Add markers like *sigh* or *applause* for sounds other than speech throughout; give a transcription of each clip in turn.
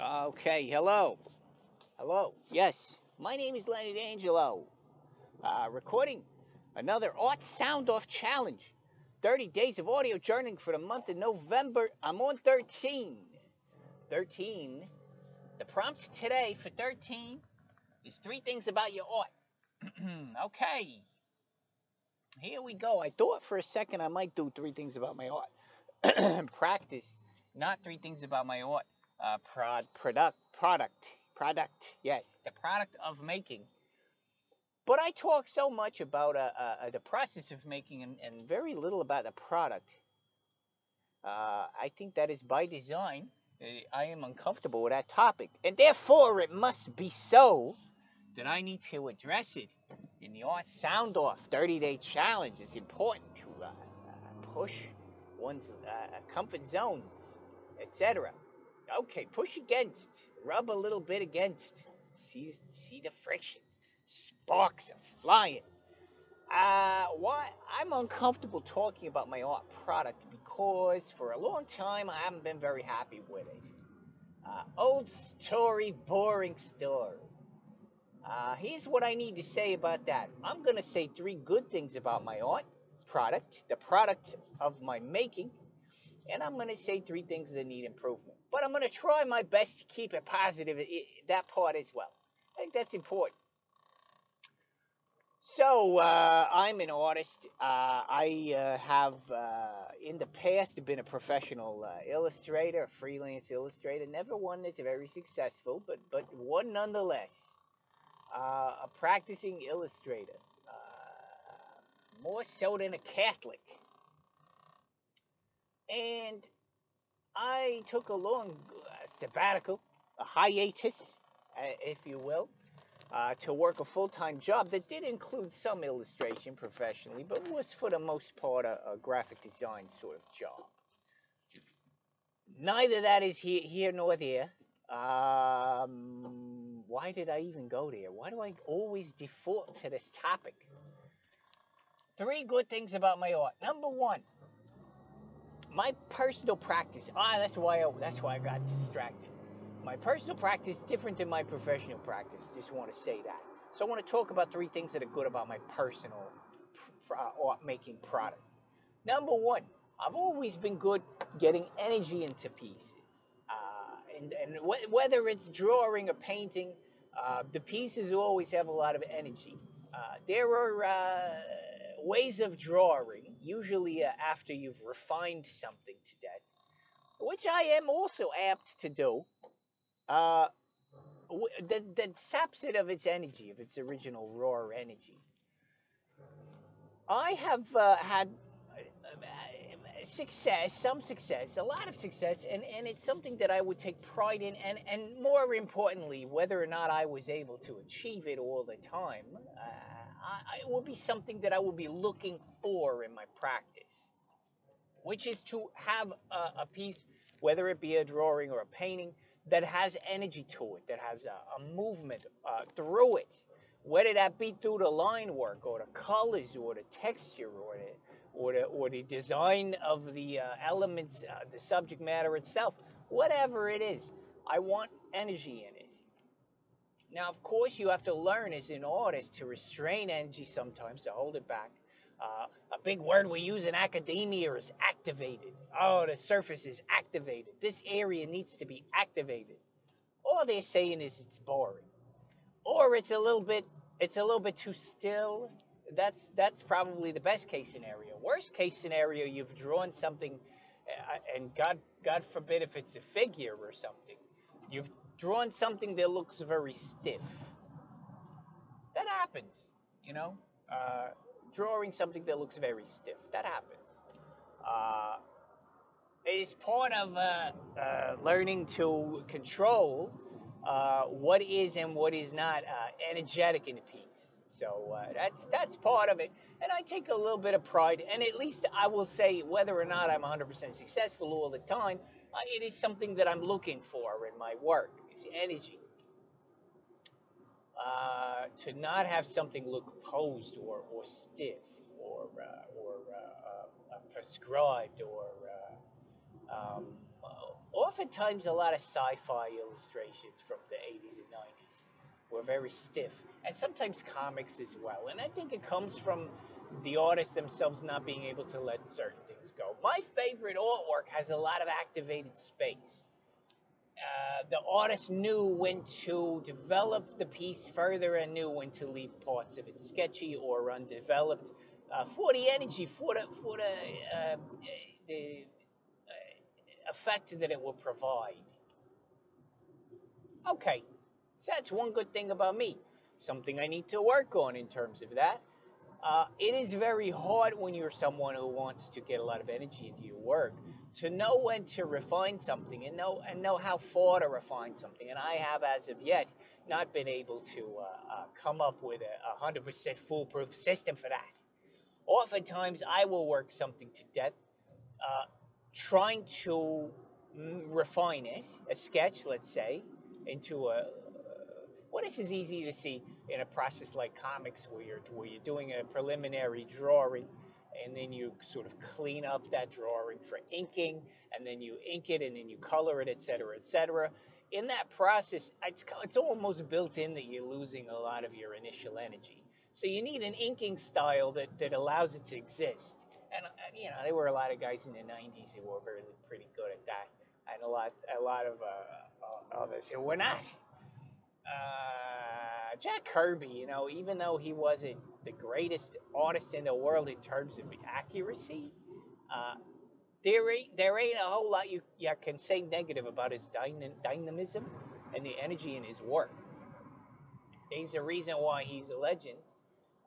Okay, hello. Hello. Yes, my name is Lenny D'Angelo. Uh, recording another Art Sound Off Challenge. 30 days of audio journaling for the month of November. I'm on 13. 13. The prompt today for 13 is three things about your art. *clears throat* okay. Here we go. I thought for a second I might do three things about my art. *clears throat* Practice, not three things about my art. Uh, prod, product, product, product. Yes, the product of making. But I talk so much about uh, uh, the process of making and, and, very little about the product. Uh, I think that is by design. Uh, I am uncomfortable with that topic. And therefore, it must be so that I need to address it in the Art Sound Off 30 Day Challenge. It's important to uh, push one's comfort zones, etc. Okay, push against, rub a little bit against, see see the friction, sparks are flying. Uh, why I'm uncomfortable talking about my art product because for a long time I haven't been very happy with it. Uh, old story, boring story. Uh, here's what I need to say about that. I'm gonna say three good things about my art product, the product of my making, and I'm gonna say three things that need improvement but I'm going to try my best to keep it positive, that part as well. I think that's important. So, uh, I'm an artist. Uh, I uh, have, uh, in the past, been a professional uh, illustrator, a freelance illustrator. Never one that's very successful, but, but one nonetheless. Uh, a practicing illustrator. more so than a Catholic. And I took a long uh, sabbatical, a hiatus, uh, if you will, uh, to work a full time job that did include some illustration professionally, but was for the most part a, a graphic design sort of job. Neither that is here, here nor there. Um, why did I even go there? Why do I always default to this topic? Three good things about my art. Number one, my personal practice. Ah, that's why I, that's why I got distracted. My personal practice different than my professional practice. Just want to say that. So I want to talk about three things that are good about my personal uh, art making product. Number one, I've always been good getting energy into pieces. Uh, and, and wh- whether it's drawing or painting, uh, the pieces always have a lot of energy. Uh, there are uh, ways of drawing, usually uh, after you've refined something to death, which I am also apt to do, uh, that, that saps it of its energy, of its original raw energy. I have uh, had uh, success, some success, a lot of success, and, and it's something that I would take pride in, and, and more importantly, whether or not I was able to achieve it all the time, uh, I, it will be something that I will be looking for in my practice, which is to have a, a piece, whether it be a drawing or a painting, that has energy to it, that has a, a movement uh, through it, whether that be through the line work or the colors or the texture or the or the, or the design of the uh, elements, uh, the subject matter itself, whatever it is, I want energy in it. Now, of course, you have to learn as an artist to restrain energy sometimes, to hold it back. Uh, a big word we use in academia is activated. Oh, the surface is activated. This area needs to be activated. All they're saying is it's boring, or it's a little bit it's a little bit too still. That's that's probably the best case scenario. Worst case scenario, you've drawn something, uh, and God God forbid if it's a figure or something, you've drawn something that looks very stiff. That happens, you know. Uh, drawing something that looks very stiff. That happens. Uh, it is part of uh, uh, learning to control uh, what is and what is not uh, energetic in a piece. So that's that's part of it, and I take a little bit of pride. And at least I will say, whether or not I'm 100% successful all the time, it is something that I'm looking for in my work energy. Uh, to not have something look posed or, or stiff or, uh, or uh, uh prescribed or uh, um, oftentimes a lot of sci-fi illustrations from the 80s and 90s were very stiff, and sometimes comics as well. And I think it comes from the artists themselves not being able to let certain things go. My favorite artwork has a lot of activated space. Uh, the artist knew when to develop the piece further and knew when to leave parts of it sketchy or undeveloped uh, for the energy, for the for the uh, the effect that it will provide. Okay, so that's one good thing about me. Something I need to work on in terms of that. Uh, it is very hard when you're someone who wants to get a lot of energy into your work to know when to refine something and know and know how far to refine something. And I have, as of yet, not been able to uh, uh, come up with a, 100% foolproof system for that. Oftentimes, I will work something to death, uh, trying to mm, refine it, a sketch, let's say, into a. Well, this is easy to see in a process like comics, where you're where you're doing a preliminary drawing and then you sort of clean up that drawing for inking, and then you ink it, and then you color it, etc., etc. In that process, it's, it's almost built in that you're losing a lot of your initial energy. So you need an inking style that, that allows it to exist. And you know, there were a lot of guys in the '90s who were very pretty good at that, and a lot a lot of uh others who were not. Uh, Jack Kirby, you know, even though he wasn't the greatest artist in the world in terms of accuracy, uh, there ain't there ain't a whole lot you, you can say negative about his dynamism and the energy in his work. There's a reason why he's a legend,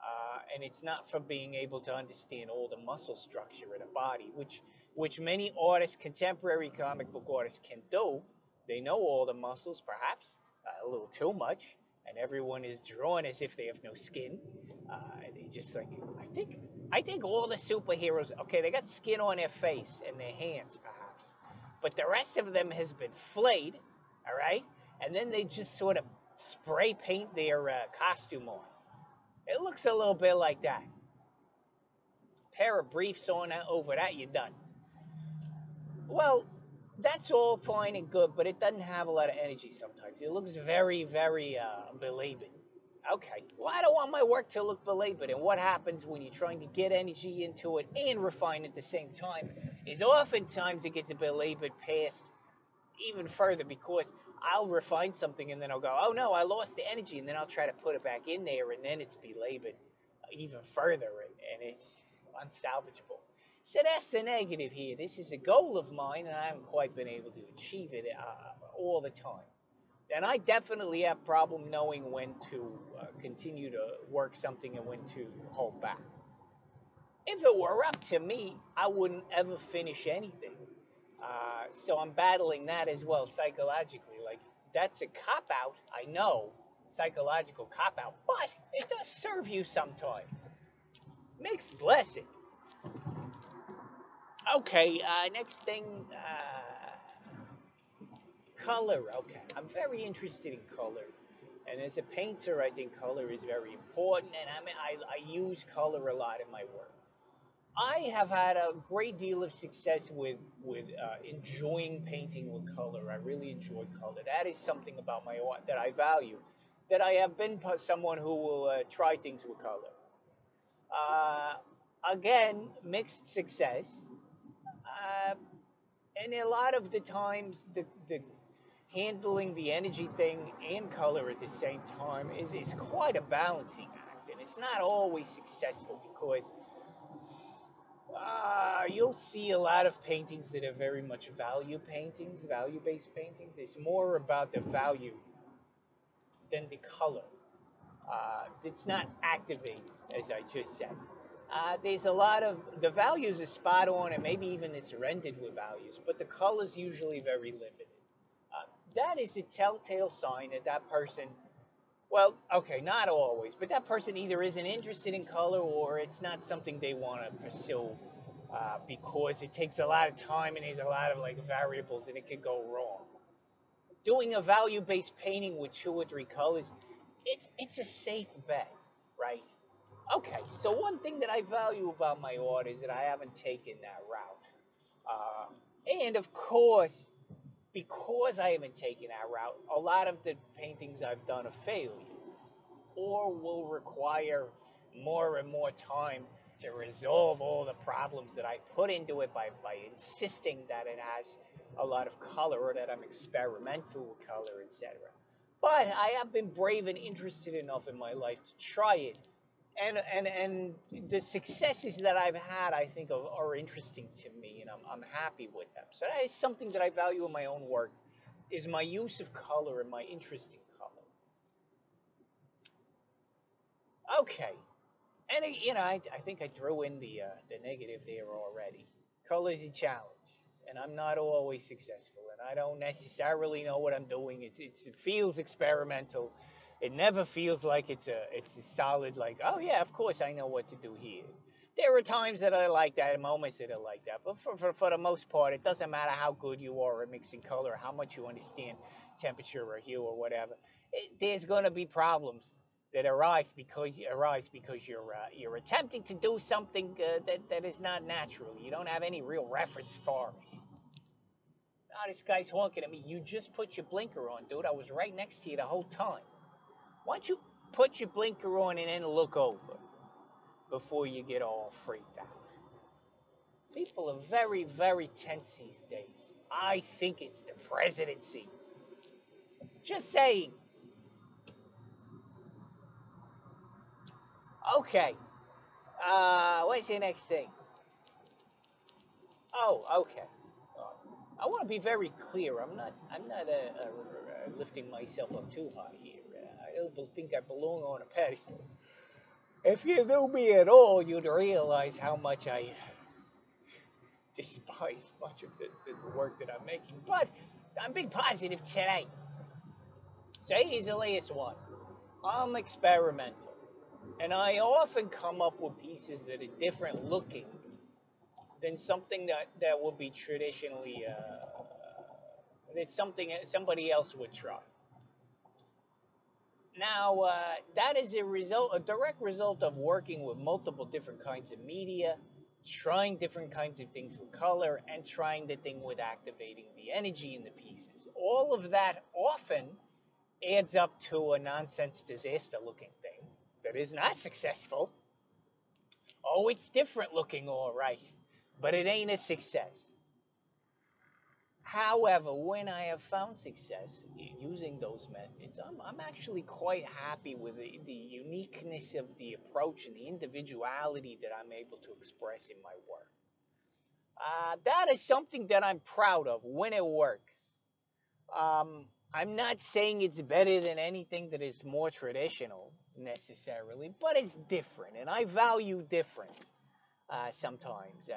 uh, and it's not from being able to understand all the muscle structure in a body, which which many artists, contemporary comic book artists, can do. They know all the muscles, perhaps, a little too much, and everyone is drawn as if they have no skin. Uh, they just like I think I think all the superheroes okay they got skin on their face and their hands perhaps, but the rest of them has been flayed, all right, and then they just sort of spray paint their uh, costume on. It looks a little bit like that. Pair of briefs on that, over that, you're done. Well, that's all fine and good, but it doesn't have a lot of energy sometimes. It looks very, very uh, belabored. Okay, well, I don't want my work to look belabored. And what happens when you're trying to get energy into it and refine at the same time is oftentimes it gets a belabored past even further because I'll refine something and then I'll go, oh no, I lost the energy, and then I'll try to put it back in there, and then it's belabored even further, and it's unsalvageable. So that's the negative here. This is a goal of mine, and I haven't quite been able to achieve it uh, all the time. And I definitely have problem knowing when to uh, continue to work something and when to hold back. If it were up to me, I wouldn't ever finish anything. Uh, so I'm battling that as well psychologically. Like that's a cop out, I know, psychological cop out, but it does serve you sometimes. Mixed blessing. Okay, uh, next thing, uh, color. Okay, I'm very interested in color. And as a painter, I think color is very important, and I mean, I, I use color a lot in my work. I have had a great deal of success with with uh, enjoying painting with color. I really enjoy color. That is something about my art that I value. That I have been someone who will uh, try things with color. Uh, again, mixed success. Uh, and a lot of the times, the, the handling the energy thing and color at the same time is, is quite a balancing act. And it's not always successful because uh, you'll see a lot of paintings that are very much value paintings, value based paintings. It's more about the value than the color. Uh, it's not activated, as I just said. Uh, there's a lot of the values are spot on, and maybe even it's rendered with values, but the color is usually very limited. That is a telltale sign that that person, well, okay, not always, but that person either isn't interested in color or it's not something they want to pursue uh, because it takes a lot of time and there's a lot of like variables and it could go wrong. Doing a value-based painting with two or three colors, it's it's a safe bet, right? Okay, so one thing that I value about my art is that I haven't taken that route. Uh, and of course, because I haven't taken that route, a lot of the paintings I've done are failures or will require more and more time to resolve all the problems that I put into it by, by insisting that it has a lot of color or that I'm experimental with color, etc. But I have been brave and interested enough in my life to try it. And, and, and the successes that I've had, I think, are, are interesting to me, and I'm, I'm happy with them. So that is something that I value in my own work, is my use of color and my interest in color. Okay, and you know, I, I think I threw in the uh, the negative there already. Color is a challenge, and I'm not always successful, and I don't necessarily know what I'm doing. It's, it's it feels experimental. It never feels like it's a it's a solid like oh yeah, of course I know what to do here. There are times that I like that, moments that I like that, but for, for, for the most part, it doesn't matter how good you are at mixing color, how much you understand temperature or hue or whatever. It, there's going to be problems that arise because arise because you're uh, you're attempting to do something uh, that that is not natural. You don't have any real reference for it. Now this guy's honking at me. You just put your blinker on, dude. I was right next to you the whole time. Why don't you put your blinker on and then look over before you get all freaked out? People are very, very tense these days. I think it's the presidency. Just saying. Okay. Uh, what's the next thing? Oh, okay. I want to be very clear. I'm not. I'm not uh, uh, lifting myself up too high here. Don't think I belong on a pedestal. If you knew me at all, you'd realize how much I *laughs* despise much of the, the work that I'm making. But I'm being positive today. So here's the latest one. I'm experimental. And I often come up with pieces that are different looking than something that, that would be traditionally, uh, that something somebody else would try. Now, uh, that is a result, a direct result of working with multiple different kinds of media, trying different kinds of things with color, and trying the thing with activating the energy in the pieces. All of that often adds up to a nonsense disaster looking thing that is not successful. Oh, it's different looking, all right, but it ain't a success. However, when I have found success using those methods, I'm, I'm actually quite happy with the, the, uniqueness of the approach and the individuality that I'm able to express in my work. Uh, that is something that I'm proud of when it works. Um, I'm not saying it's better than anything that is more traditional necessarily, but it's different, and I value different uh, sometimes. Uh,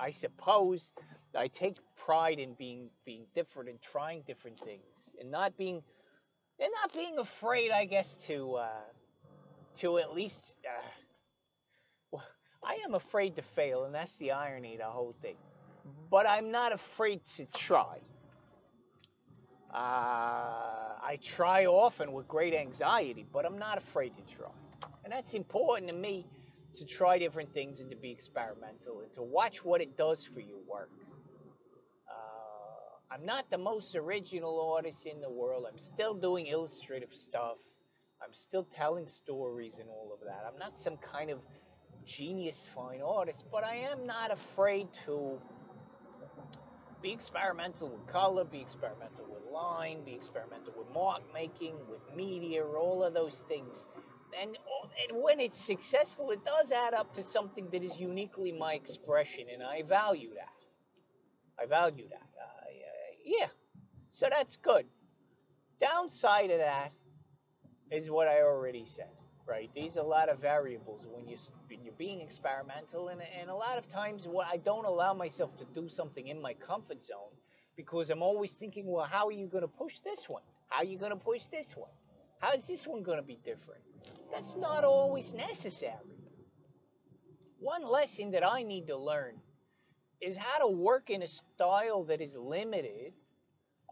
I, I, suppose I take pride in being being different and trying different things, and not being and not being afraid, I guess, to uh, to at least. Uh, well, I am afraid to fail, and that's the irony of the whole thing. But I'm not afraid to try. Uh, I try often with great anxiety, but I'm not afraid to try. And that's important to me to try different things and to be experimental and to watch what it does for your work. Uh, I'm not the most original artist in the world. I'm still doing illustrative stuff. I'm still telling stories and all of that. I'm not some kind of genius fine artist, but I am not afraid to be experimental with color, be experimental with line, be experimental with mark making, with media, all of those things. And, and when it's successful, it does add up to something that is uniquely my expression, and I value that. I value that. Uh, yeah. So that's good. Downside of that is what I already said right? There's a lot of variables when you when you're being experimental, and and a lot of times what I don't allow myself to do something in my comfort zone because I'm always thinking, well, how are you going to push this one? How are you going to push this one? How is this one going to be different? That's not always necessary. One lesson that I need to learn is how to work in a style that is limited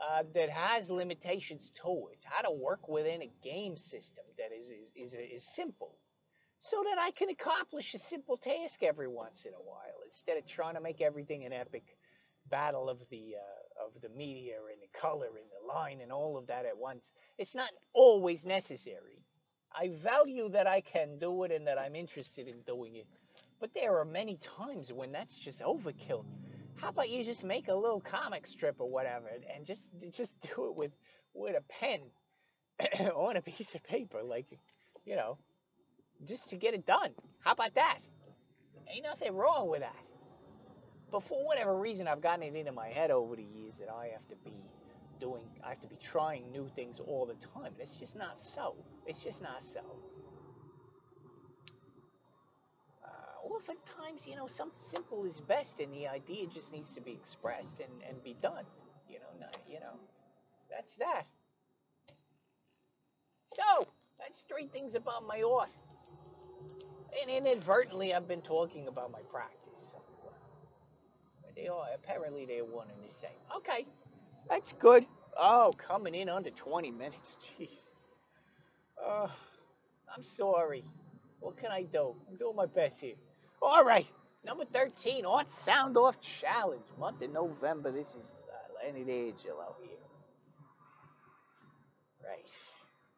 uh, that has limitations to it, how to work within a game system that is, is, is, is simple, so that I can accomplish a simple task every once in a while instead of trying to make everything an epic battle of the uh, of the media and the color and the line and all of that at once. It's not always necessary. I value that I can do it and that I'm interested in doing it, but there are many times when that's just overkill. How about you just make a little comic strip or whatever and just just do it with with a pen *clears throat* on a piece of paper, like you know, just to get it done. How about that? Ain't nothing wrong with that. But for whatever reason, I've gotten it into my head over the years that I have to be doing, I have to be trying new things all the time. And it's just not so. It's just not so. Uh, oftentimes, you know, something simple is best, and the idea just needs to be expressed and, and be done. You know, not, you know, that's that. So, that's three things about my art. And inadvertently, I've been talking about my practice. So, uh, they are apparently they're one and the same. Okay, that's good. Oh, coming in under 20 minutes. *laughs* Jeez. Uh, I'm sorry. What can I do? I'm doing my best here. All right, number 13, Art Sound Off Challenge. Month of November. This is uh, Lenny D'Angelo here. Right.